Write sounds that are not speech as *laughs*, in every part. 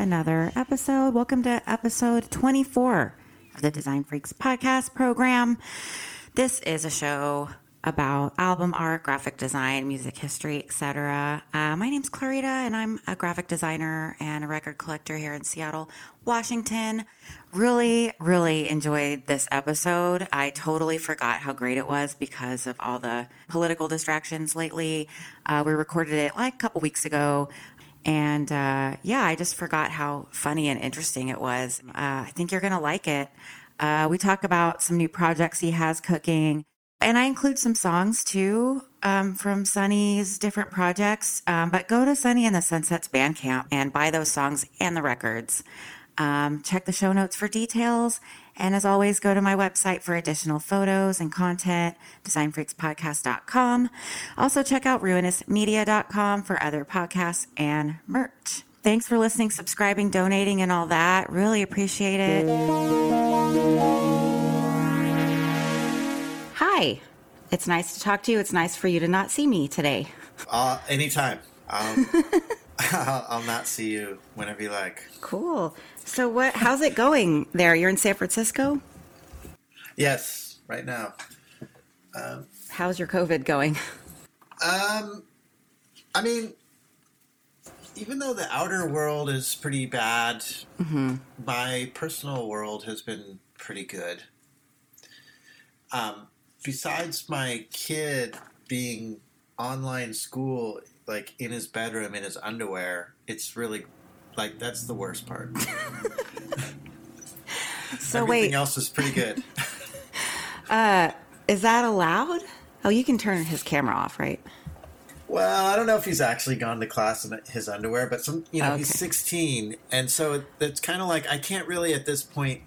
Another episode. Welcome to episode 24 of the Design Freaks podcast program. This is a show about album art, graphic design, music history, etc. Uh, my name's Clarita, and I'm a graphic designer and a record collector here in Seattle, Washington. Really, really enjoyed this episode. I totally forgot how great it was because of all the political distractions lately. Uh, we recorded it like a couple weeks ago. And uh, yeah, I just forgot how funny and interesting it was. Uh, I think you're going to like it. Uh, we talk about some new projects he has cooking, and I include some songs too um, from Sonny's different projects. Um, but go to Sonny and the Sunsets Bandcamp and buy those songs and the records. Um, check the show notes for details. And as always, go to my website for additional photos and content, designfreakspodcast.com. Also, check out ruinousmedia.com for other podcasts and merch. Thanks for listening, subscribing, donating, and all that. Really appreciate it. Hi. It's nice to talk to you. It's nice for you to not see me today. Uh, anytime. Um, *laughs* *laughs* I'll, not see you whenever you like. Cool. So what how's it going there? You're in San Francisco? Yes, right now. How's your COVID going? Um, I mean, even though the outer world is pretty bad, my personal world has been pretty good. Um, besides my kid being online school, like in his bedroom in his underwear, it's really like that's the worst part. *laughs* So Everything wait, else is pretty good. *laughs* uh, is that allowed? Oh, you can turn his camera off, right? Well, I don't know if he's actually gone to class in his underwear, but some, you know, he's 16, and so it, it's kind of like I can't really at this point.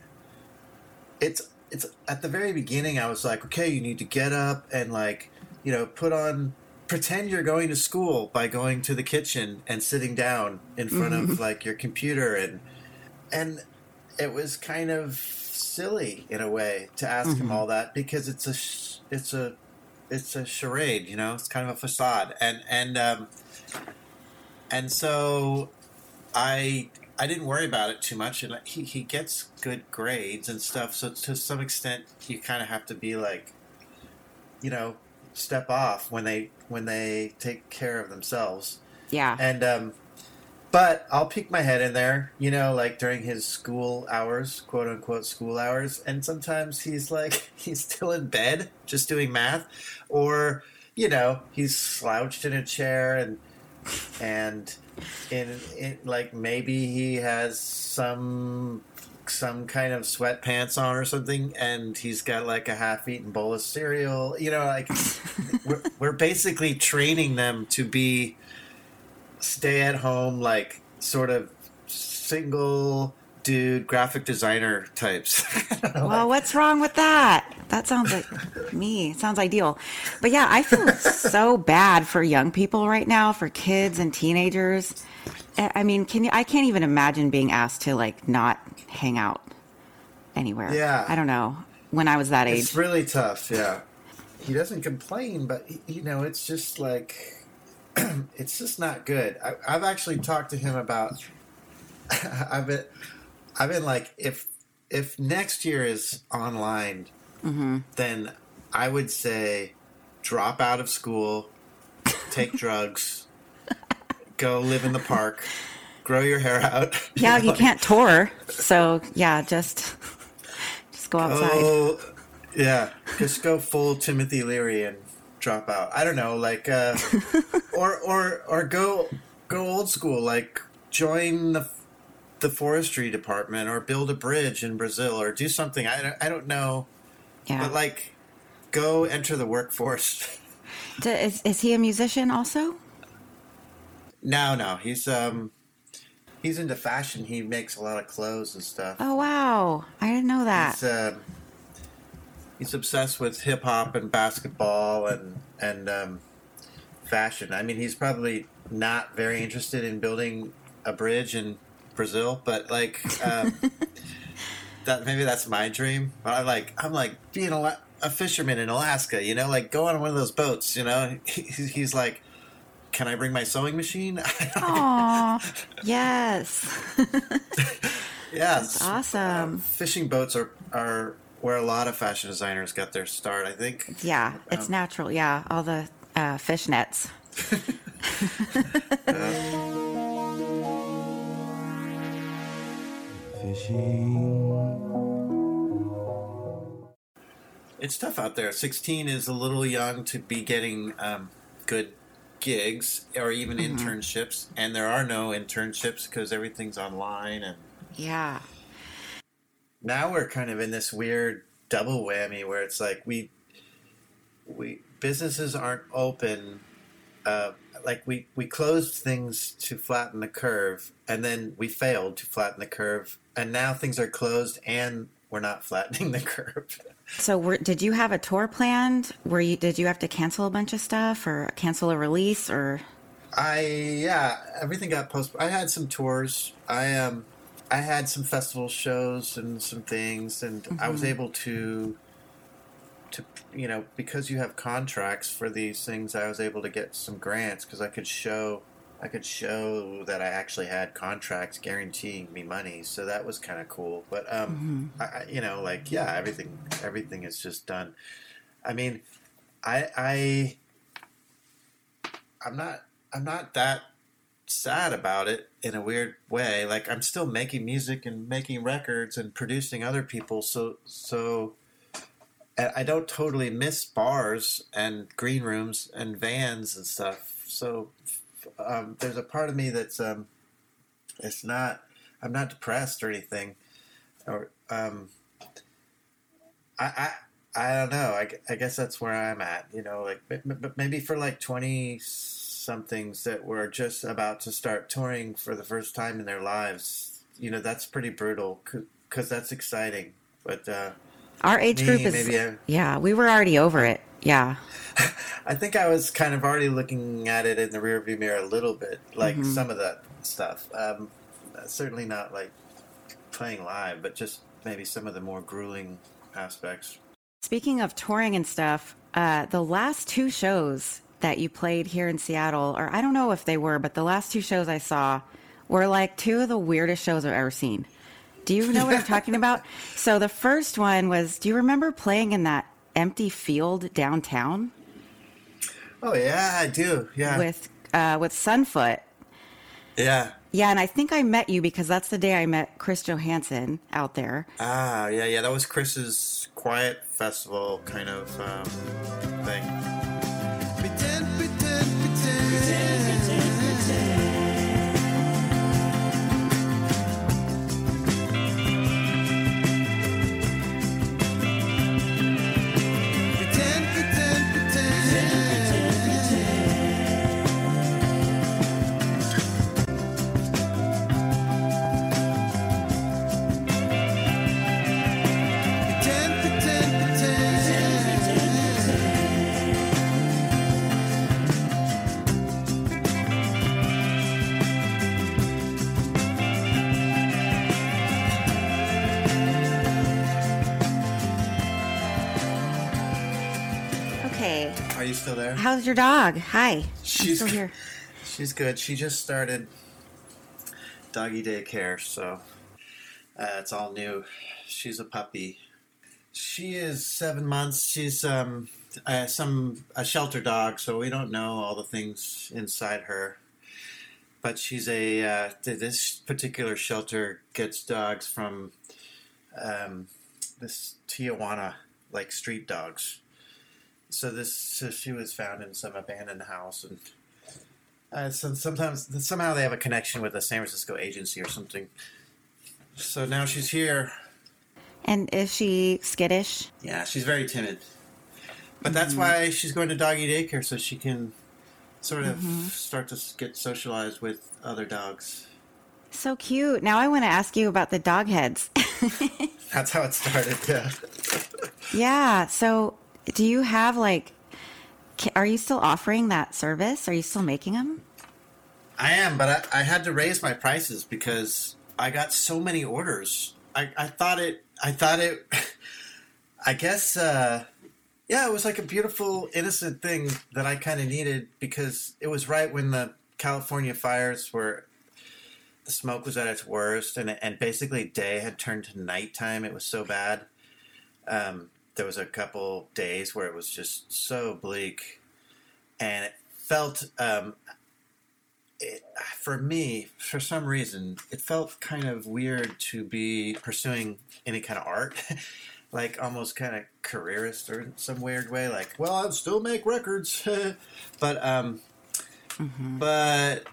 It's it's at the very beginning. I was like, okay, you need to get up and like, you know, put on pretend you're going to school by going to the kitchen and sitting down in front of like your computer and and it was kind of silly in a way to ask him all that because it's a sh- it's a it's a charade, you know. It's kind of a facade, and and um, and so I I didn't worry about it too much, and he he gets good grades and stuff. So to some extent, you kind of have to be like, you know, step off when they when they take care of themselves. Yeah. And um, but I'll peek my head in there, you know, like during his school hours, quote unquote school hours, and sometimes he's like *laughs* he's still in bed just doing math, or you know he's slouched in a chair and and in, in like maybe he has some some kind of sweatpants on or something and he's got like a half-eaten bowl of cereal. You know like *laughs* we're, we're basically training them to be stay at home like sort of single dude graphic designer types *laughs* Well, what's wrong with that? That sounds like me. It sounds ideal. But yeah, I feel so bad for young people right now, for kids and teenagers. I I mean, can you I can't even imagine being asked to like not hang out anywhere. Yeah. I don't know. When I was that age. It's really tough, yeah. He doesn't complain, but you know, it's just like *clears throat* it's just not good. I, I've actually talked to him about. *laughs* I've been, I've been like, if if next year is online, then I would say drop out of school, take drugs, go live in the park, grow your hair out. *laughs* Yeah, know, you can't tour. So, yeah, just just go outside. Oh, yeah. Just go full Timothy Leary and drop out. I don't know, like, uh, *laughs* or or or go go old school, like join the the forestry department or build a bridge in Brazil or do something. I don't, I don't know, yeah. but like, go enter the workforce. *laughs* Is, is he a musician also? no, no, he's um. He's into fashion. He makes a lot of clothes and stuff. Oh, wow. I didn't know that. He's, um, he's obsessed with hip hop and basketball and and um, fashion. I mean, he's probably not very interested in building a bridge in Brazil, but like um, *laughs* that. Maybe that's my dream. But I like I'm like being a, a fisherman in Alaska. You know, like go on one of those boats. You know, *laughs* He- he's like. Can I bring my sewing machine? *laughs* Aw, yes. yes, awesome. Uh, fishing boats are are where a lot of fashion designers got their start. I think. Yeah, it's Um, natural. Yeah, all the uh, fish nets. It's tough out there. 16 is a little young to be getting um, good gigs or even internships, and there are no internships because everything's online. And Yeah. now we're kind of in this weird double whammy where it's like we we businesses aren't open. Uh, like we we closed things to flatten the curve, and then we failed to flatten the curve, and now things are closed and we're not flattening the curve. So, were, did you have a tour planned? Were you did you have to cancel a bunch of stuff or cancel a release or? I yeah, everything got postponed. I had some tours. I um, I had some festival shows and some things, and I was able to, to you know, because you have contracts for these things, I was able to get some grants because I could show, I could show that I actually had contracts guaranteeing me money. So that was kind of cool. But um, I, I, you know, like yeah, everything everything is just done. I mean, I I I'm not I'm not that sad about it in a weird way. Like I'm still making music and making records and producing other people. So so I don't totally miss bars and green rooms and vans and stuff. So um, there's a part of me that's um, it's not I'm not depressed or anything. Or um, I I. I don't know. I, I guess that's where I'm at. You know, like, but, but maybe for like twenty somethings that were just about to start touring for the first time in their lives, you know, that's pretty brutal because that's exciting. But uh, Our age me, group is maybe yeah, We were already over it. Yeah. *laughs* I think I was kind of already looking at it in the rearview mirror a little bit, like Mhm. some of that stuff. Um, certainly not like playing live, but just maybe some of the more grueling aspects. Speaking of touring and stuff, uh, the last two shows that you played here in Seattle, or I don't know if they were, but the last two shows I saw were like two of the weirdest shows I've ever seen. Do you know what I'm talking *laughs* about? So the first one was, do you remember playing in that empty field downtown Oh yeah, I do. Yeah, with uh, with Sunfoot? yeah. Yeah, and I think I met you because that's the day I met Chris Johanson out there. Ah, yeah, yeah. That was Chris's quiet festival kind of um, thing. Still there? how's your dog? Hi, I'm She's still here. She's good. She just started doggy daycare, so uh, it's all new. She's a puppy. She is seven months. She's um uh, some a shelter dog, so we don't know all the things inside her. But she's a uh, this particular shelter gets dogs from um, this Tijuana like street dogs. So this so she was found in some abandoned house, and uh, so sometimes somehow they have a connection with a San Francisco agency or something. So now she's here. And is she skittish? Yeah, she's very timid. But that's why she's going to doggy daycare so she can sort of start to get socialized with other dogs. So cute. Now I want to ask you about the dog heads. *laughs* That's how it started. Yeah. yeah. So do you have like, are you still offering that service? Are you still making them? I am, but I, I had to raise my prices because I got so many orders. I, I thought it. I thought it. *laughs* I guess. Uh, yeah, it was like a beautiful, innocent thing that I kind of needed because it was right when the California fires were. The smoke was at its worst, and and basically day had turned to nighttime. It was so bad. Um, there was a couple days where it was just so bleak, and it felt um, it, for me, for some reason, it felt kind of weird to be pursuing any kind of art, *laughs* like almost kind of careerist or in some weird way. Like, well, I'd still make records, *laughs* but um, but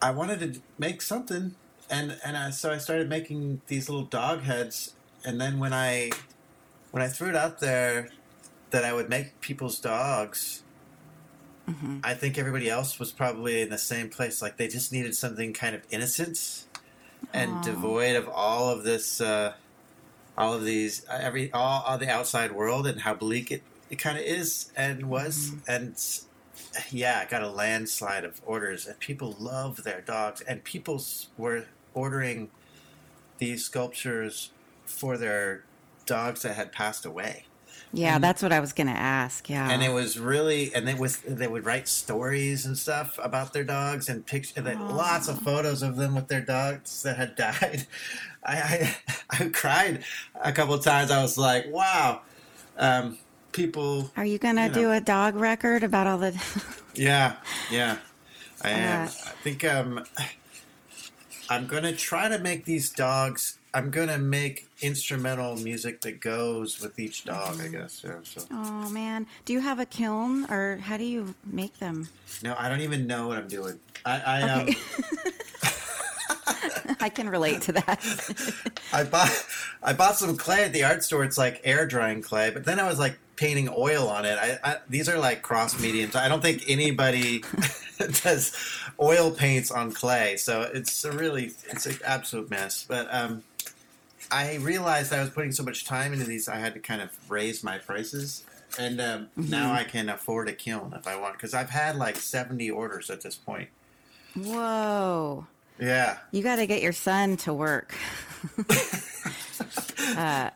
I wanted to make something, and and I, so I started making these little dog heads, and then when I when I threw it out there that I would make people's dogs. I think everybody else was probably in the same place. Like they just needed something kind of innocent and Aw. devoid of all of this, uh, all of these, uh, every all, all the outside world and how bleak it, it kind of is and was. And yeah, I got a landslide of orders, and people love their dogs, and people were ordering these sculptures for their dogs that had passed away Yeah, And- that's what I was going to ask. Yeah. and it was really and it was they would write stories and stuff about their dogs and pictures then lots of photos of them with their dogs that had died *laughs* i i, I cried a couple of times i was like wow um people Are you going to you know. do a dog record about all the. *laughs* yeah yeah i am Uh, i think um i'm gonna try to make these dogs i'm gonna make instrumental music that goes with each dog i guess yeah, so oh, man. Do you have a kiln or how do you make them? no i don't even know what i'm doing i i um *laughs* I can relate to that. *laughs* I bought I bought some clay at the art store. It's like air drying clay, but then I was like painting oil on it. I, I these are like cross mediums. I don't think anybody *laughs* *laughs* does oil paints on clay, so it's a really it's an absolute mess. But um, I realized I was putting so much time into these, I had to kind of raise my prices. And um, now I can afford a kiln if I want, because I've had like seventy orders at this point. Whoa. Yeah, You got to get your son to work. *laughs* uh,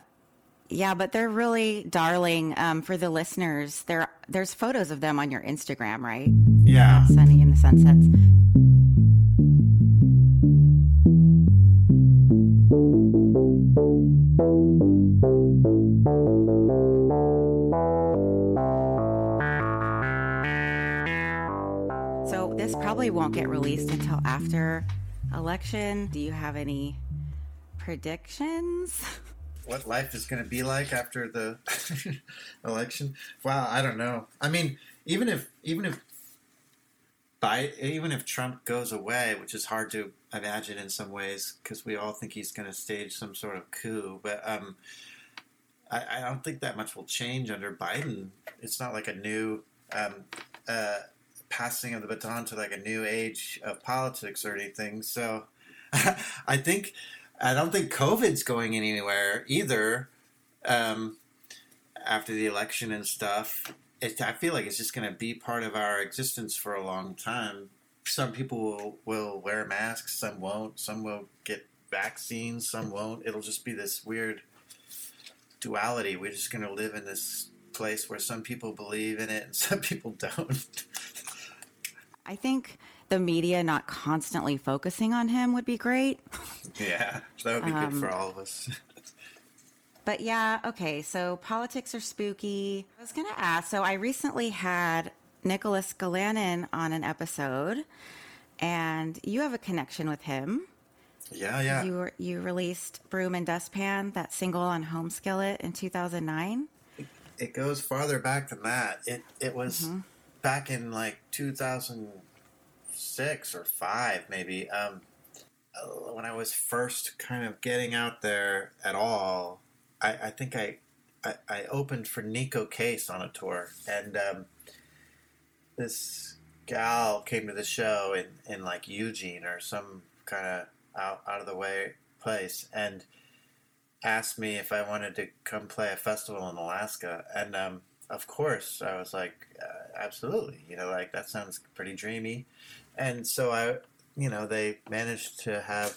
yeah, but they're really darling. Um, for the listeners, there there's photos of them on your Instagram, right? Yeah. Uh, Sonny in the sunsets. So this probably won't get released until after election. Do you have any predictions? *laughs* what life is going to be like after the *laughs* election. Wow, I don't know. I mean, even if even if by even if Trump goes away, which is hard to imagine in some ways because we all think he's going to stage some sort of coup, but um, I, I don't think that much will change under Biden. It's not like a new um, uh, passing of the baton to like a new age of politics or anything. So *laughs* I think I don't think COVID's going anywhere either. Um, after the election and stuff, it, I feel like it's just going to be part of our existence for a long time. Some people will, will wear masks, some won't. Some will get vaccines, some won't. It'll just be this weird duality. We're just going to live in this place where some people believe in it and *laughs* some people don't. I think the media not constantly focusing on him would be great. *laughs* yeah, that would be good for um, all of us. But yeah, okay. So politics are spooky. I was going to ask. So I recently had Nicholas Galanin on an episode, and you have a connection with him. Yeah, yeah. You were, you released Broom and Dustpan, that single on Home Skillet in 2009. it goes farther back than that. It it was Mm-hmm. back in like 2006 or five, maybe. Um, uh, when I was first kind of getting out there at all, I, I think I, I I opened for Neko Case on a tour, and um, this gal came to the show in in like Eugene or some kind of out out of the way place, and asked me if I wanted to come play a festival in Alaska, and um, of course I was like, uh, absolutely, you know, like that sounds pretty dreamy, and so I, you know, they managed to have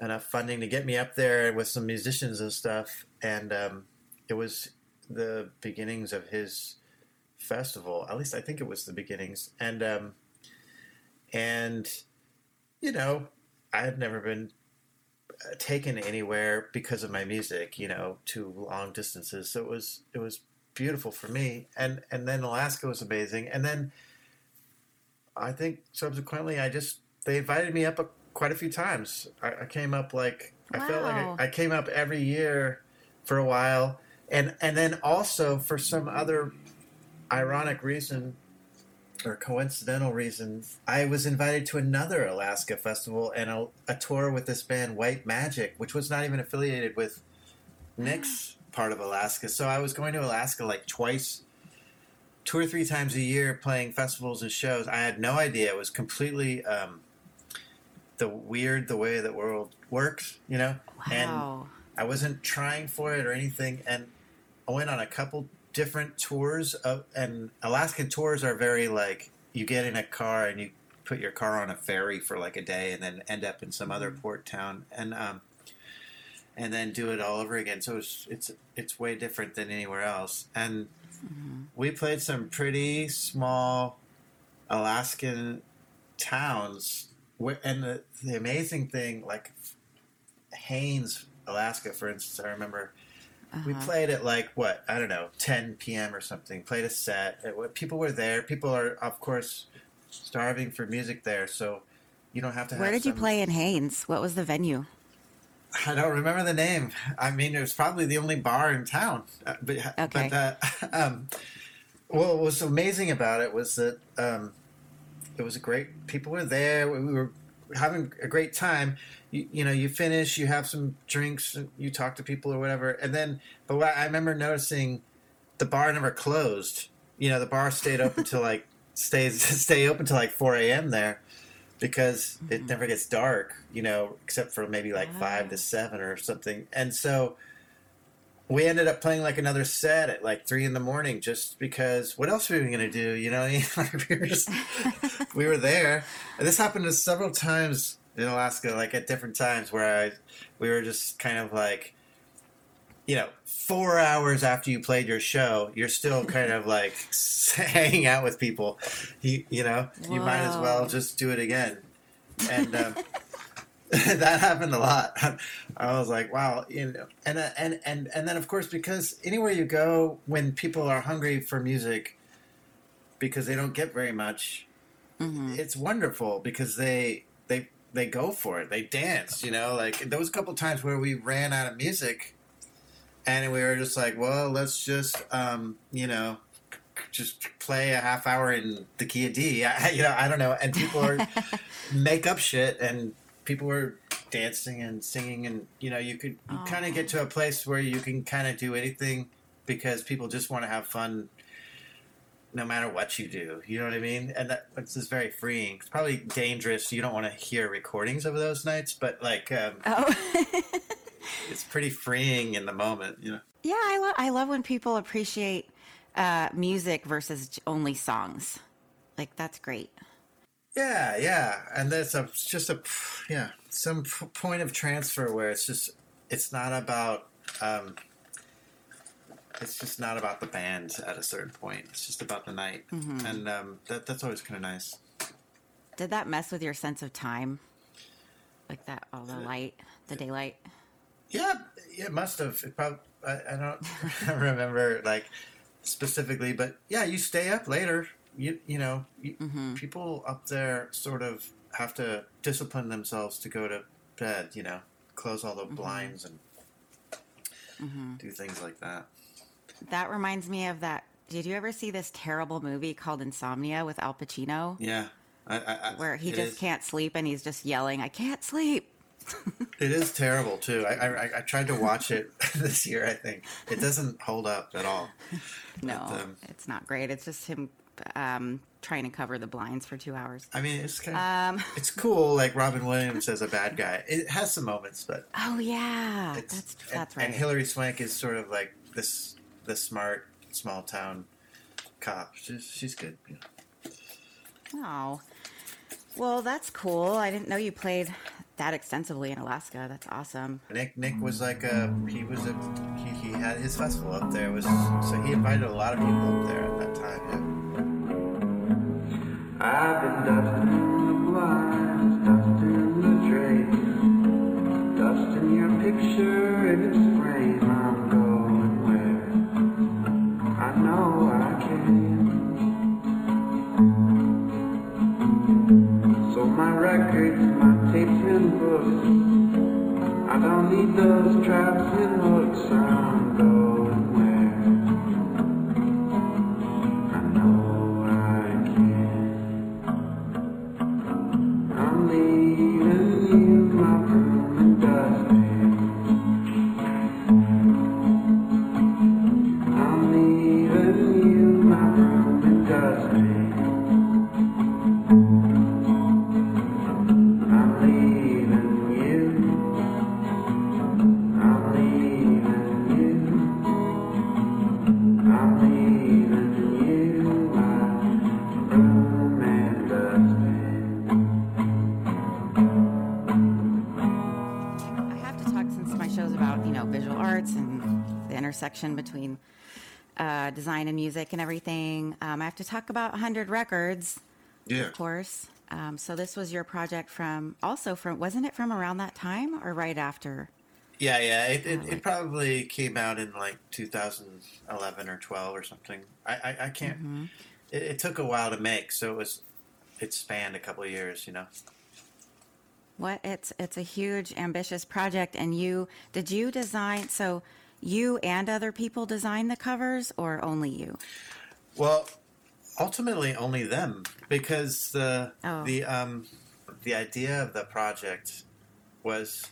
enough funding to get me up there with some musicians and stuff, and um, it was the beginnings of his festival. At least I think it was the beginnings, and um, and you know, I had never been taken anywhere because of my music, you know, to long distances. So it was it was beautiful for me, and and then Alaska was amazing, and then I think subsequently I just they invited me up a, quite a few times. I, I came up like I felt like I, I came up every year for a while, and and then also for some other ironic reason or coincidental reason, I was invited to another Alaska festival and a, a tour with this band White Magic, which was not even affiliated with Nick's part of Alaska. So I was going to Alaska like twice, two or three times a year, playing festivals and shows. I had no idea. It was completely um, the weird the way the world works, you know. And Wow. I wasn't trying for it or anything, and I went on a couple different tours of, and Alaskan tours are very like you get in a car and you put your car on a ferry for like a day and then end up in some other port town and um and then do it all over again. So it's it's it's way different than anywhere else. And we played some pretty small Alaskan towns. Where, and the, the amazing thing, like Haines, Alaska, for instance, I remember we Uh-huh. played at like what I don't know, 10 p.m. or something. Played a set. It People were there. People are, of course, starving for music there. So you don't have to. Where have did you play in Haines? What was the venue? I don't remember the name. I mean, it was probably the only bar in town. Uh, But, Okay. but uh, *laughs* um, what was amazing about it was that um, it was a great. People were there. We were having a great time. You, you know, you finish, you have some drinks, you talk to people or whatever, and then. But what I remember noticing, the bar never closed. You know, the bar stayed open *laughs* till like stays *laughs* stay open till like four a.m. there because it mm-hmm. never gets dark, you know, except for maybe like five ah. to seven or something. And so we ended up playing like another set at like three in the morning just because what else were we going to do? You know, *laughs* we were just, we were there. And this happened to several times in Alaska, like at different times where I, we were just kind of like, you know, four hours after you played your show, you're still kind of like *laughs* hanging out with people. You, you know, you might as well just do it again. And um, *laughs* that happened a lot. *laughs* I was like, wow, you know, and uh, and and and then of course because anywhere you go when people are hungry for music, because they don't get very much, Mm-hmm. it's wonderful because they they they go for it. They dance, you know. Like there was a couple times where we ran out of music, and we were just like, well, let's just um, you know. Just play a half hour in the key of D, *laughs* I, you know. I don't know, and people are make up shit, and people were dancing and singing, and you know, you could you kind of get to a place where you can kind of do anything because people just want to have fun no matter what you do. You know what I mean? And that just very freeing. It's probably dangerous. You don't want to hear recordings of those nights, but like um, Oh, *laughs* it's pretty freeing in the moment. You know? yeah. I love I love when people appreciate uh, music versus only songs. Like that's great. Yeah, yeah. And there's a just a yeah some p- point of transfer where it's just it's not about. Um, it's just not about the band at a certain point. It's just about the night, and um, that that's always kind of nice. Did that mess with your sense of time? Like that, all the light, the daylight. Yeah, it must have. It prob- I, I don't *laughs* remember like specifically, but yeah, you stay up later. You you know, Mm-hmm. people up there sort of have to discipline themselves to go to bed. You know, close all the Mm-hmm. blinds and do things like that. That reminds me of that. Did you ever see this terrible movie called Insomnia with Al Pacino, Yeah, I, I, I, where he just is- can't sleep and he's just yelling, "I can't sleep." *laughs* It is terrible too. I, I I tried to watch it *laughs* this year. I think it doesn't hold up at all. *laughs* No, But, um, it's not great. It's just him um, trying to cover the blinds for two hours. I mean, it's kind of Um, it's cool. Like Robin Williams as a bad guy. It has some moments, but *laughs* oh yeah, it's that's and, that's right. And Hilary Swank is sort of like this this smart small town cop. She's she's good. You know. Oh, well, that's cool. I didn't know you played that extensively in Alaska. That's awesome. Nick Nick was like a he was a he, he had his festival up there. It was so he invited a lot of people up there at that time. Yeah. I've been dusting the blinds, dusting the drapes, dusting your picture in its frame. I'm going where I know I can. So my records, my tapes and books, I don't need those traps and hooks. I'm going Um, I have to talk about 100 Records, Yeah. of course. Um, so this was your project from also from wasn't it from around that time or right after? Yeah, yeah. It, it, it probably came out in like 2011 or 12 or something. I I, I can't. It, it took a while to make, so it was it spanned a couple of years. You know. What it's it's a huge ambitious project and you did you design so you and other people design the covers or only you? Well, ultimately, only them because the Oh. the um the idea of the project was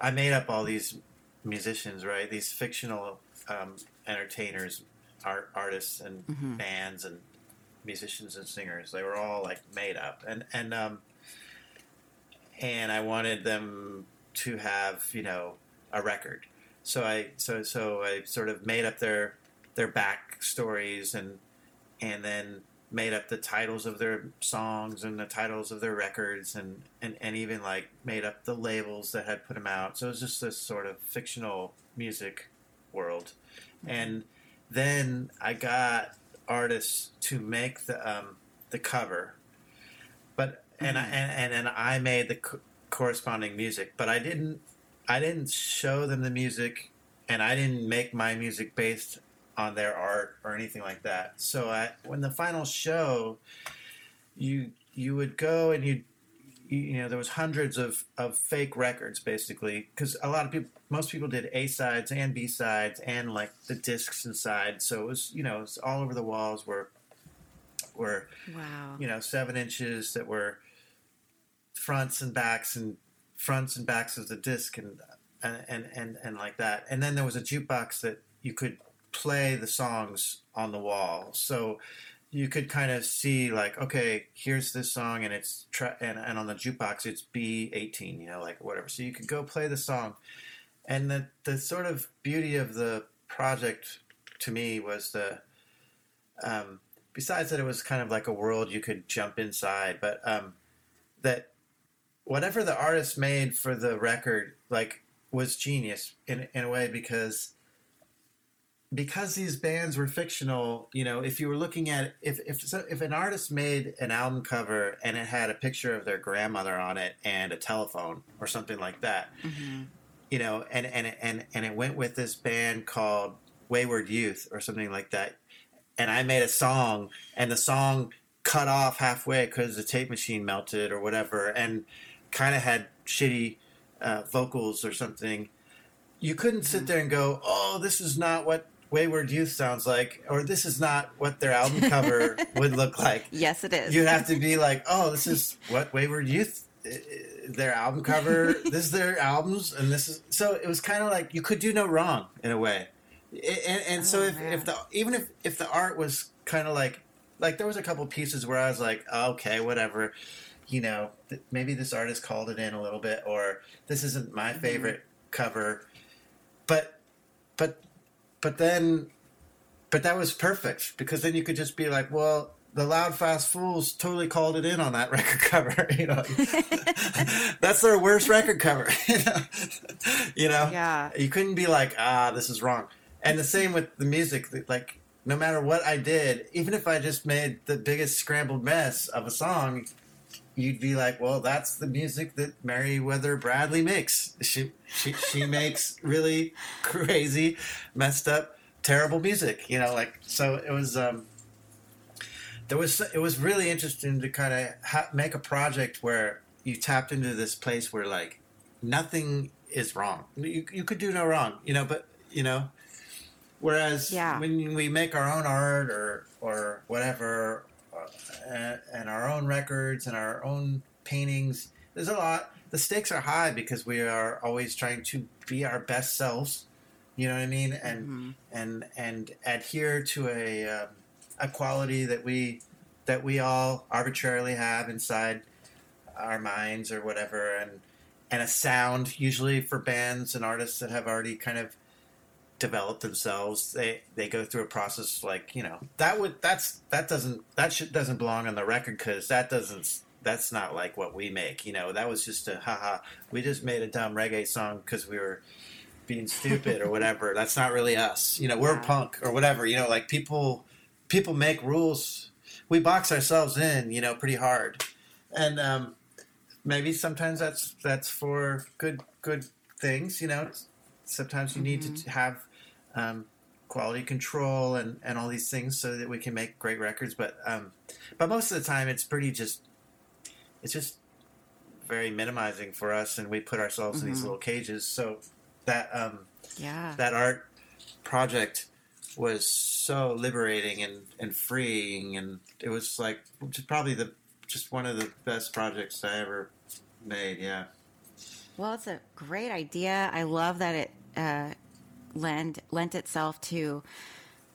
I made up all these musicians, right? These fictional um, entertainers, art artists, and bands, and musicians and singers. They were all like made up, and and um, and I wanted them to have you know a record. So I so so I sort of made up their their backstories and and then made up the titles of their songs and the titles of their records and, and, and even like made up the labels that had put them out. So it was just this sort of fictional music world. And then I got artists to make the um, the cover, but and I and, and and I made the co- corresponding music, but I didn't I didn't show them the music, and I didn't make my music based on their art or anything like that. So I, when the final show, you you would go and you you know there was hundreds of, of fake records basically because a lot of people most people did a sides and b sides and like the discs inside so it was you know it was all over the walls were were Wow. you know seven inches that were fronts and backs and fronts and backs of the disc and and and and, and like that and then there was a jukebox that you could play the songs on the wall. So you could kind of see like okay here's this song and it's tra- and, and on the jukebox it's b18 you know like whatever. So you could go play the song. And the the sort of beauty of the project to me was the um, besides that it was kind of like a world you could jump inside but um, that whatever the artist made for the record like was genius in, in a way because because these bands were fictional you know if you were looking at if if so, if an artist made an album cover and it had a picture of their grandmother on it and a telephone or something like that you know, and and and and it went with this band called Wayward Youth or something like that. And I made a song, and the song cut off halfway because the tape machine melted or whatever, and kind of had shitty uh, vocals or something. You couldn't sit there and go, "Oh, this is not what Wayward Youth sounds like," or "This is not what their album cover *laughs* would look like." Yes, it is. You'd have to be like, "Oh, this is what Wayward Youth." Their album cover. *laughs* this is their albums, and this is so. It was kind of like you could do no wrong in a way, and, and so Oh, if, man. if the even if if the art was kind of like like there was a couple pieces where I was like, oh, okay, whatever, you know, th- maybe this artist called it in a little bit, or this isn't my Mm-hmm. favorite cover, but but but then but that was perfect because then you could just be like, well, the Loud Fast Fools totally called it in on that *laughs* record cover. *laughs* You know, *laughs* that's their worst record cover. You know, you know, Yeah. you couldn't be like, ah, this is wrong. And the same with the music. Like, no matter what I did, even if I just made the biggest scrambled mess of a song, you'd be like, well, that's the music that Meriwether Bradley makes. She she she makes really crazy, messed up, terrible music. You know, like so. It was um, there was it was really interesting to kind of ha- make a project where you tapped into this place where like nothing is wrong. You you could do no wrong. You know, but you know. Whereas Yeah. when we make our own art or or whatever, and, our own records and our own paintings, there's a lot. The stakes are high because we are always trying to be our best selves. You know what I mean? And Mhm. and and adhere to a um, a quality that we that we all arbitrarily have inside our minds or whatever, and and a sound usually for bands and artists that have already kind of developed themselves they they go through a process like you know that would that's that doesn't that shit doesn't belong on the record because that doesn't that's not like what we make you know? That was just a haha we just made a dumb reggae song because we were being stupid or whatever. *laughs* That's not really us you know? We're Yeah. punk or whatever you know? Like people people make rules. We box ourselves in you know pretty hard. And um maybe sometimes that's that's for good good things you know? Sometimes you need to have um, quality control and, and all these things so that we can make great records but um, but most of the time it's pretty just it's just very minimizing for us and we put ourselves in these Mhm. little cages so that um, Yeah. that art project was so liberating and, and freeing and it was like just probably the just one of the best projects I ever made yeah Well, it's a great idea. I love that it uh, lend lent itself to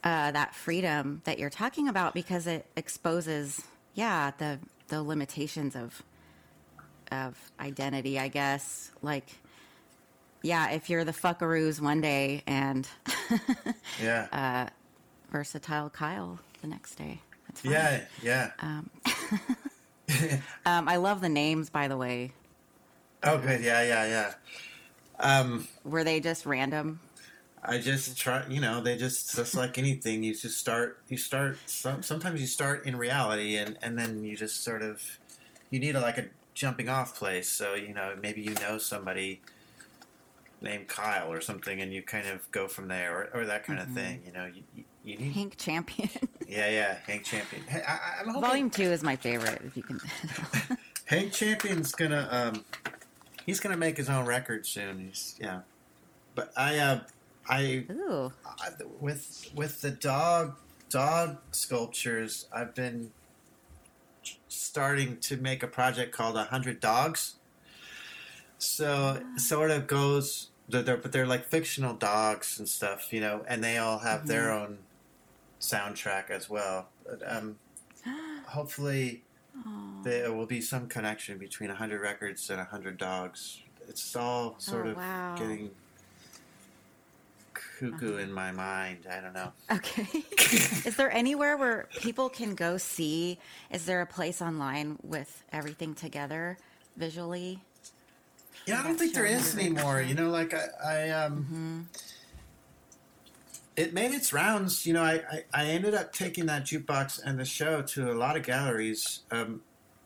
uh, that freedom that you're talking about because it exposes, yeah, the the limitations of of identity. I guess, like, yeah, if you're the fuckaroos one day and *laughs* yeah Uh, versatile Kyle the next day, that's yeah yeah Um, *laughs* *laughs* um, I love the names, by the way. oh good yeah yeah yeah um Were they just random? I just try, you know, they just just like anything. You just start, you start. Some, sometimes you start in reality, and and then you just sort of, you need a, like a jumping off place. So you know, maybe you know somebody named Kyle or something, and you kind of go from there, or, or that kind of thing. You know, you you, need, Hank Champion. *laughs* yeah, yeah, Hank Champion. Hey, I, I- I'm hoping Volume two is my favorite. If you can. *laughs* Hank Champion's gonna um he's gonna make his own record soon. He's yeah. But I uh I. I, with with the dog dog sculptures, I've been starting to make a project called A Hundred Dogs. So it sort of goes, they're, they're- but they're like fictional dogs and stuff, you know, and they all have their own soundtrack as well. But, um, *gasps* hopefully, there will be some connection between A Hundred Records and A Hundred Dogs. It's all sort Oh, of wow. getting cuckoo in my mind. I don't know. Okay. *laughs* is there anywhere where people can go see? Is there a place online with everything together visually? Yeah, I don't think there is anymore. You know, like I, I um, it made its rounds. You know, I, I, I ended up taking that jukebox and the show to a lot of galleries um,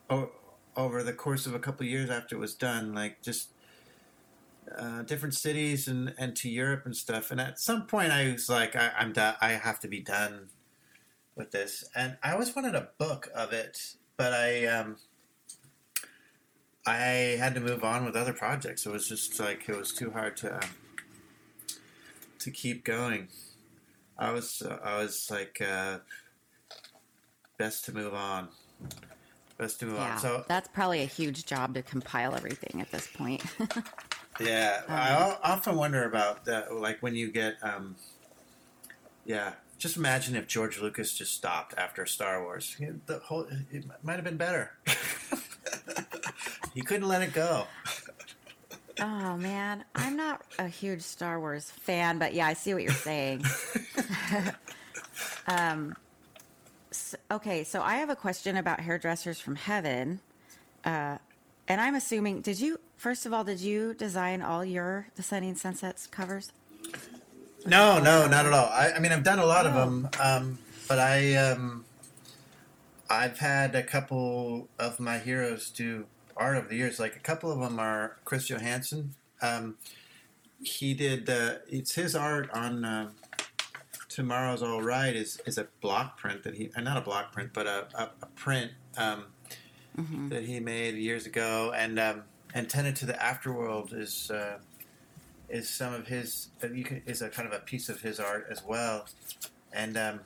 o- over the course of a couple of years after it was done. Like just uh, different cities and, and to Europe and stuff. And at some point, I was like, I, I'm done. I have to be done with this. And I always wanted a book of it, but I um, I had to move on with other projects. It was just like it was too hard to um, to keep going. I was uh, I was like uh, best to move on. Best to move Yeah, on. So that's probably a huge job to compile everything at this point. *laughs* Yeah, I often wonder about that. Like when you get, um, yeah, just imagine if George Lucas just stopped after Star Wars. The whole it might have been better. *laughs* he couldn't let it go. oh man, I'm not a huge Star Wars fan, but yeah, I see what you're saying. *laughs* um, s okay, so I have a question about hairdressers from heaven. Uh, and I'm assuming, did you, first of all, did you design all your Descending Sunsets covers? No, no, not at all. I, I mean, I've done a lot of Oh. them, um, but I, um, I've had a couple of my heroes do art over the years. Like a couple of them are Chris Johanson. Um, he did. Uh, it's his art on uh, Tomorrow's All Right. Is is a block print that he, uh, not a block print, but a, a, a print um, that he made years ago, and um, Antenna to the Afterworld is. Uh, is some of his uh, you can, is a kind of a piece of his art as well, and um,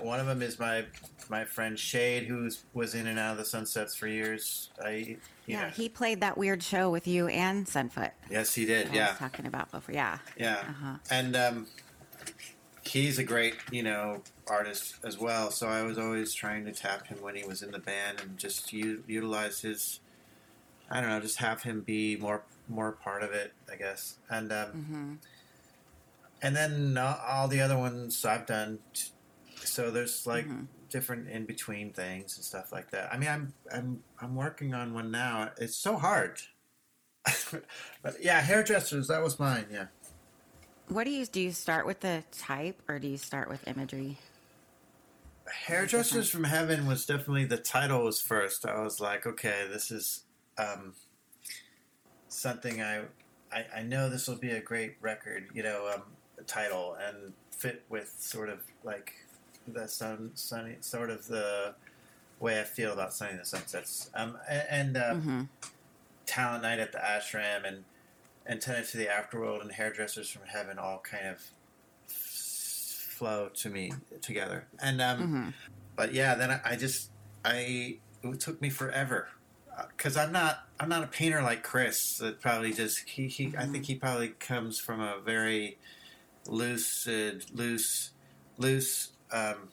one of them is my my friend Shade, who was in and out of the Sunsets for years. I Yeah, know, he played that weird show with you and Sunfoot. yes, he did. Yeah, was talking about before. Yeah. yeah, Uh-huh. and um, he's a great you know artist as well. So I was always trying to tap him when he was in the band and just u- utilize his. I don't know, just have him be more more part of it, I guess, and um, hmm and then all the other ones I've done. t- So there's like Mhm. different in between things and stuff like that. I mean, I'm I'm I'm working on one now. It's so hard. *laughs* but yeah, hairdressers. That was mine. Yeah. What do you do? You start with the type, or do you start with imagery? Hairdressers from Heaven was definitely the title was first. I was like, okay, this is um, something I, I I know this will be a great record, you know, um, title and fit with sort of like the sun, sunny, sort of the way I feel about Sonny the Sunsets. Um, and, uh, hmm Talent Night at the Ashram and Antenna to the Afterworld and Hairdressers from Heaven all kind of flow to me together. And um, hmm but yeah, then I, I just I it took me forever because I'm not I'm not a painter like Chris. That probably just he, he I think he probably comes from a very lucid, loose, loose, um,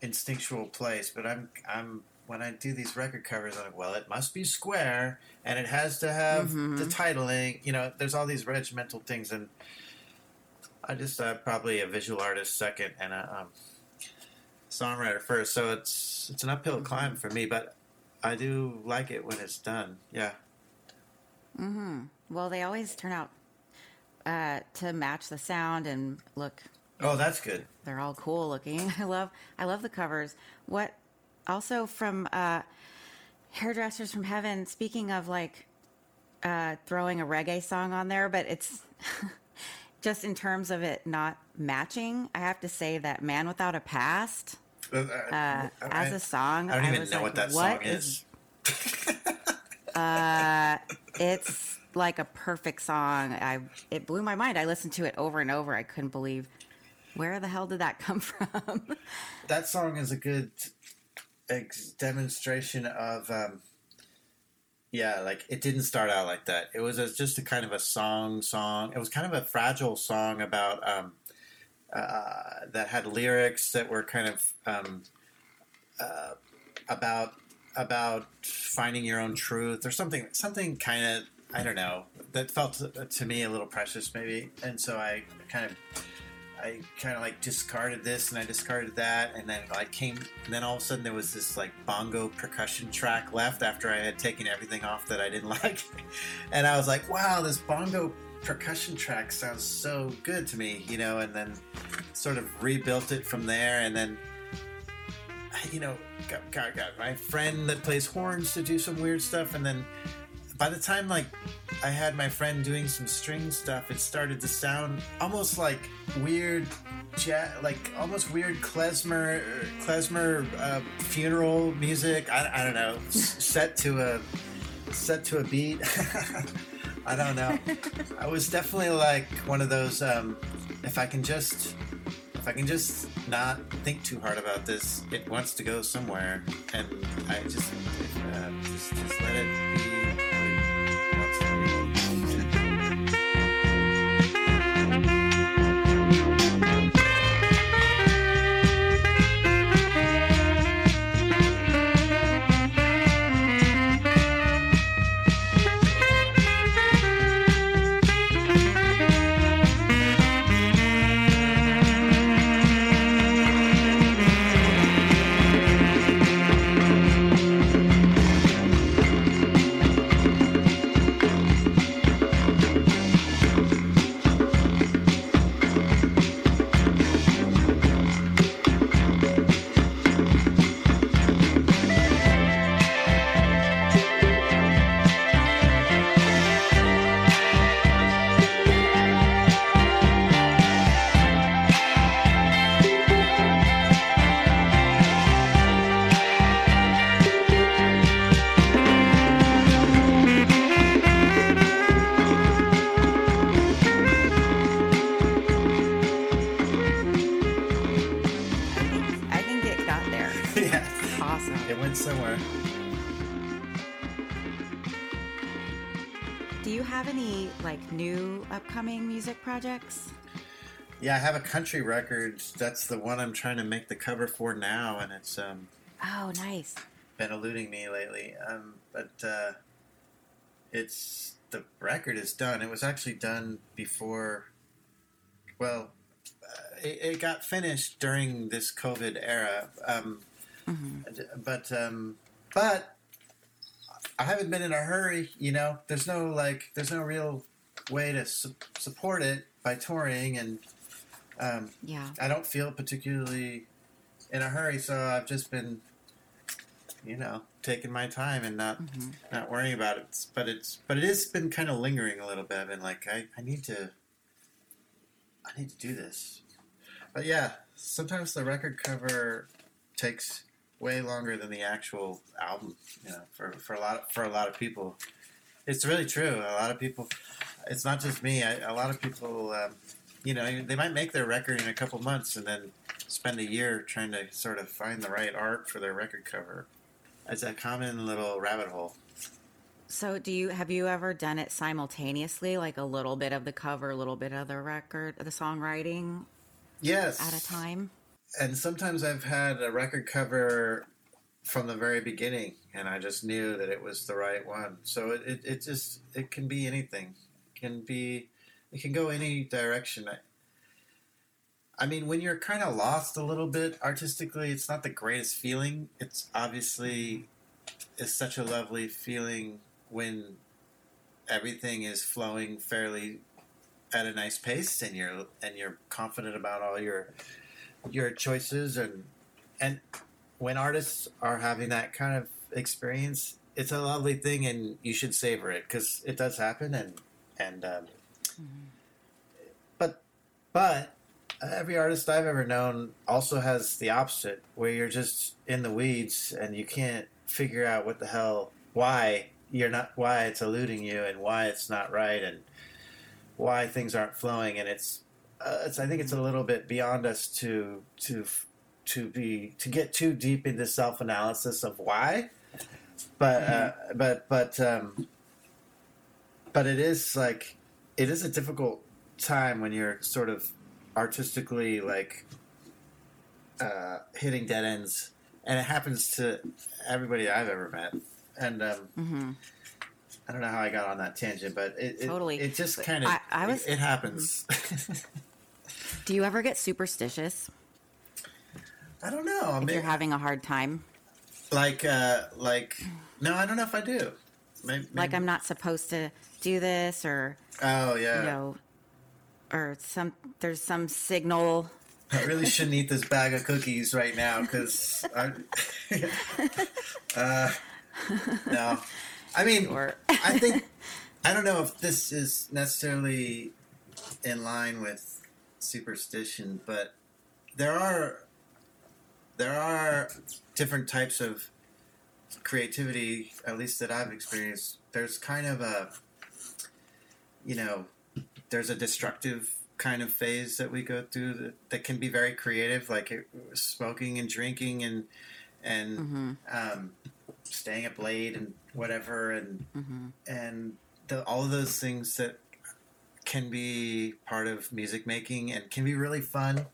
instinctual place. But I'm I'm when I do these record covers, I'm like, well, it must be square and it has to have the titling. You know, there's all these regimental things, and I just uh, probably a visual artist second and a um, songwriter first. So it's it's an uphill climb for me, but I do like it when it's done. Yeah. hmm Well, they always turn out uh, to match the sound and look. Oh, that's good. They're all cool looking. *laughs* I love. I love the covers. What? Also from uh, hairdressers from heaven. Speaking of like uh, throwing a reggae song on there, but it's *laughs* just in terms of it not matching. I have to say that "Man Without a Past" Uh, uh, as a song. I don't even was know like, what that "What song is. *laughs* it's like a perfect song. I it blew my mind. I listened to it over and over. I couldn't believe where the hell did that come *laughs* from? that song is a good ex- demonstration of um, yeah like it didn't start out like that. It was a, just a kind of a song song it was kind of a fragile song about um, uh, that had lyrics that were kind of um, uh, about about finding your own truth or something something kind of I don't know that felt to, to me a little precious maybe. And so I kind of I kind of like discarded this and I discarded that, and then I came. And then all of a sudden there was this like bongo percussion track left after I had taken everything off that I didn't *laughs* like, and I was like, "Wow, this bongo percussion track sounds so good to me," you know. And then sort of rebuilt it from there, and then you know got, got, got my friend that plays horns to do some weird stuff, and then by the time like I had my friend doing some string stuff, it started to sound almost like weird, ja- like almost weird klezmer, klezmer uh, funeral music. I, I don't know, set to a set to a beat. *laughs* I don't know. I was definitely like one of those. Um, if I can just, if I can just not think too hard about this, it wants to go somewhere, and I just, uh, just, just let it be. What projects? Yeah, I have a country record. That's the one I'm trying to make the cover for now, and it's um, Oh, nice. been eluding me lately. Um, but uh, it's the record is done. It was actually done before. Well, uh, it, it got finished during this COVID era. Um, But um, but I haven't been in a hurry. You know, there's no like, there's no real way to su- support it by touring, and um, Yeah. I don't feel particularly in a hurry, so I've just been, you know, taking my time and not not worrying about it. But it's but it has been kind of lingering a little bit. I've been like, I, I need to, I need to do this. But yeah, sometimes the record cover takes way longer than the actual album. You know, for for a lot for a lot of people, it's really true. A lot of people, it's not just me. I, a lot of people. Um, you know, they might make their record in a couple months and then spend a year trying to sort of find the right art for their record cover. It's a common little rabbit hole. So, do you have you ever done it simultaneously, like a little bit of the cover, a little bit of the record, the songwriting Yes. at a time? And sometimes I've had a record cover from the very beginning and I just knew that it was the right one. So it, it, it just, it can be anything. It can be, it can go any direction. I, I mean, when you're kind of lost a little bit artistically, it's not the greatest feeling. It's obviously is such a lovely feeling when everything is flowing fairly at a nice pace and you're and you're confident about all your your choices and and when artists are having that kind of experience it's a lovely thing and you should savor it because it does happen and and um, but but every artist I've ever known also has the opposite where you're just in the weeds and you can't figure out what the hell why you're not why it's eluding you and why it's not right and why things aren't flowing. And it's uh, it's I think it's a little bit beyond us to to to be to get too deep into self analysis of why but uh, but but um but it is like it is a difficult time when you're sort of artistically like uh, hitting dead ends, and it happens to everybody I've ever met. And um, mm-hmm. I don't know how I got on that tangent, but it it, Totally. it just kind of I- I was- it, it happens. Do you ever get superstitious I don't know. If mean, you're having a hard time? like uh, like no, I don't know if I do. Maybe, Like I'm not supposed to do this, or Oh yeah. you know, or some there's some signal. I really *laughs* shouldn't eat this bag of cookies right now because I. *laughs* uh, no, I mean, Or- I think I don't know if this is necessarily in line with superstition, but there are there are different types of creativity, at least that I've experienced. There's kind of a you know, there's a destructive kind of phase that we go through that, that can be very creative, like it, smoking and drinking and and Mm-hmm. um, staying up late and whatever, and Mm-hmm. and the, all of those things that can be part of music making and can be really fun,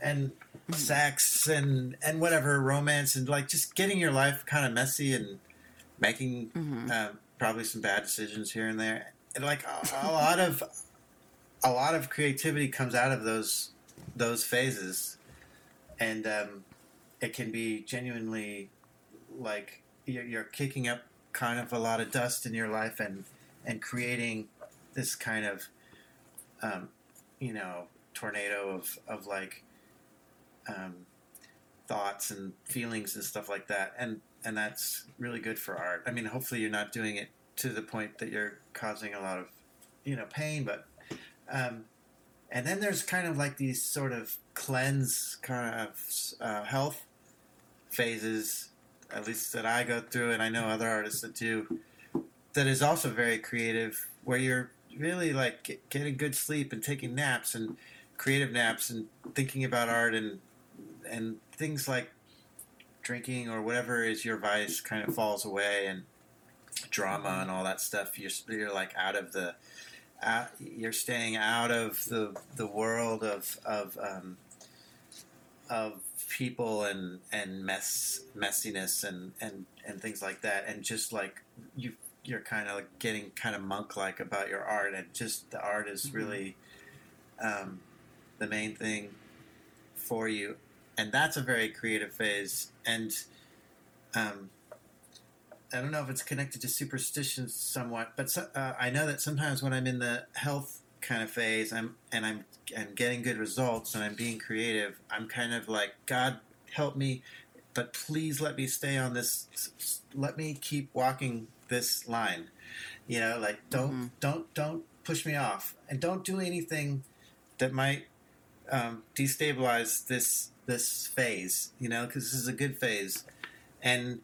and sex and and whatever romance and like just getting your life kind of messy and making Mm-hmm. um, probably some bad decisions here and there. And like a, a lot of a lot of creativity comes out of those those phases, and um, it can be genuinely like you're, you're kicking up kind of a lot of dust in your life and and creating this kind of um, you know tornado of of like um, thoughts and feelings and stuff like that. And and that's really good for art. I mean hopefully you're not doing it to the point that you're causing a lot of you know pain but um, and then there's kind of like these sort of cleanse kind of uh, health phases at least that i go through and i know other artists that do that is also very creative where you're really like get, getting good sleep and taking naps and creative naps and thinking about art and and things like drinking or whatever is your vice kind of falls away and drama and all that stuff you're you're like out of the out, you're staying out of the the world of of um, of people and and mess messiness and and and things like that. And just like you you're kind of like getting kind of monk like about your art and just the art is really um, the main thing for you and that's a very creative phase and um, I don't know if it's connected to superstitions somewhat, but so, uh, I know that sometimes when I'm in the health kind of phase, I'm and I'm I'm getting good results and I'm being creative. I'm kind of like God help me, but please let me stay on this. Let me keep walking this line. You know, like don't don't don't push me off and don't do anything that might um, destabilize this this phase. You know, because this is a good phase, and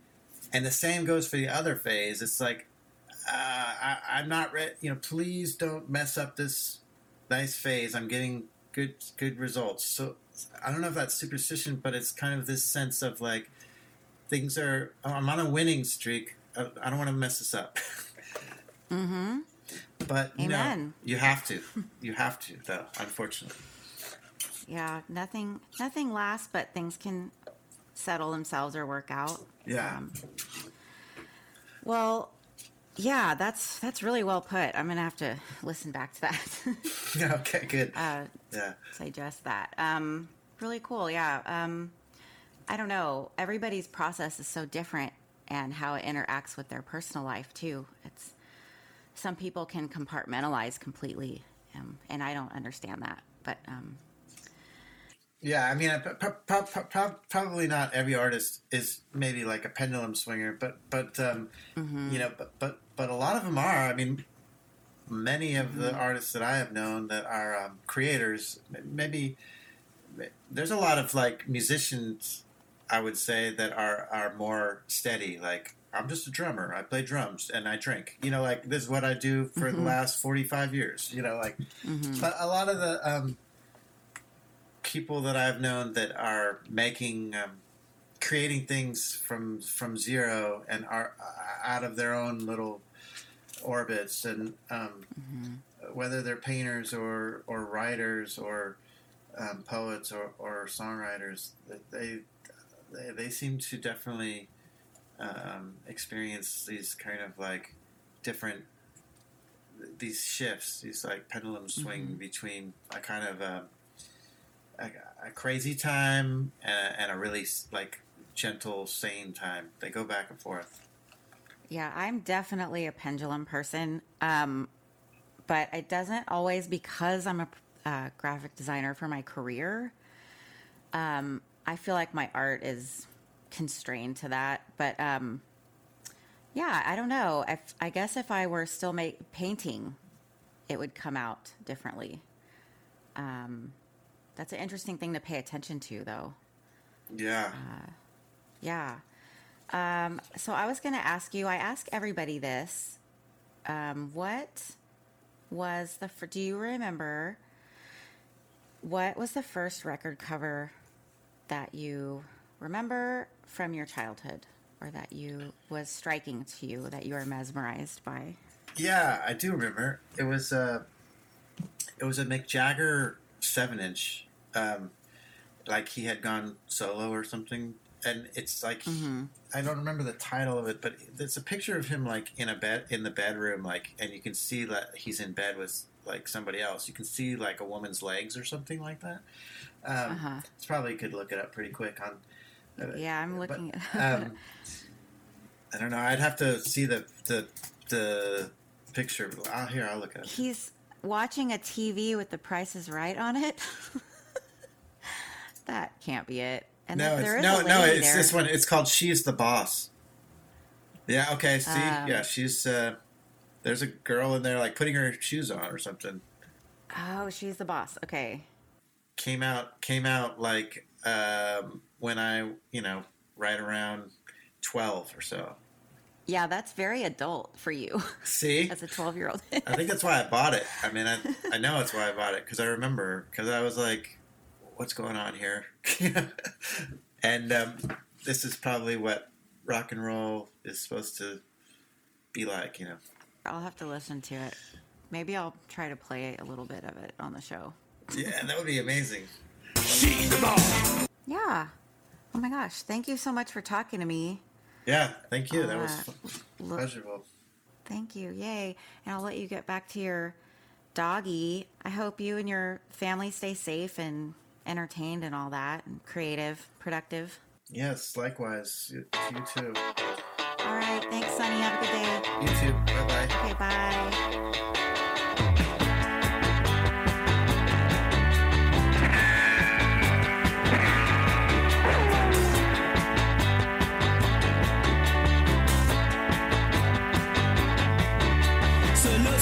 and the same goes for the other phase. It's like uh, I, I'm not ready. You know, please don't mess up this nice phase. I'm getting good good results. So I don't know if that's superstition, but it's kind of this sense of like things are. I'm on a winning streak. I, I don't want to mess this up. Mm-hmm. But you know, you have to. You have to, though. Unfortunately. Yeah, nothing nothing lasts, but things can settle themselves or work out. Yeah. Um, well, yeah, that's that's really well put. I'm gonna have to listen back to that, *laughs* yeah. okay. Good. uh, yeah. digest that. Um, really cool. Yeah. Um, I don't know. Everybody's process is so different, and how it interacts with their personal life too. It's some people can compartmentalize completely, um, and I don't understand that. But um, Yeah, I mean, probably not every artist is maybe like a pendulum swinger, but but um, you know, but but but a lot of them are. I mean, many of the artists that I have known that are um, creators, maybe there's a lot of like musicians. I would say that are are more steady. Like I'm just a drummer. I play drums and I drink. You know, like this is what I do for the last 45 years. You know, like, but a lot of the um, people that I've known that are making, um, creating things from from zero and are uh, out of their own little orbits, and um, whether they're painters or or writers or um, poets or, or songwriters, they, they they seem to definitely um, experience these kind of like different these shifts, these like pendulum swing between a kind of a, a, crazy time and a, and a really like gentle, sane time. They go back and forth. Yeah, I'm definitely a pendulum person. Um, but it doesn't always because I'm a uh, graphic designer for my career. Um, I feel like my art is constrained to that. But um, yeah, I don't know. If, I guess if I were still make, painting, it would come out differently. Um, that's an interesting thing to pay attention to, though. Yeah. Yeah. Um, so I was going to ask you. I ask everybody this. Um, what was the? fir- Do you remember? What was the first record cover that you remember from your childhood, or that you was striking to you that you were mesmerized by? Yeah, I do remember. It was uh it was a Mick Jagger seven inch. Um like he had gone solo or something. And it's like I don't remember the title of it, but it's a picture of him like in a bed in the bedroom, like and you can see that he's in bed with like somebody else. You can see like a woman's legs or something like that. Um, Uh-huh. It's probably could look it up pretty quick on. uh, Yeah, I'm but, looking. um, I don't know. I'd have to see the the the picture. I'll here. I'll look at it. He's watching a TV with the Price is Right on it. *laughs* that can't be it. And No, there it's, is no, no. It's there. this one. It's called "She's the Boss." Yeah. Okay. See. Um, yeah. She's. uh There's a girl in there, like putting her shoes on or something. Oh, she's the boss. Okay. Came out. Came out like um when I, you know, right around twelve or so. Yeah, that's very adult for you See. *laughs* as a 12 year old. I think that's why I bought it. I mean, I, I know it's why I bought it because I remember because I was like, "What's going on here?" *laughs* and um, this is probably what rock and roll is supposed to be like, you know. I'll have to listen to it. Maybe I'll try to play a little bit of it on the show. Yeah, that would be amazing. Yeah. Oh my gosh. Thank you so much for talking to me. Yeah, thank you. That was Uh, look- pleasurable. Thank you. Yay. And I'll let you get back to your doggy. I hope you and your family stay safe and entertained and all that, and creative, productive. Yes, likewise. You, you too. All right. Thanks, Sonny. Have a good day. You too. Bye bye. Okay. Bye.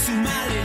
Su madre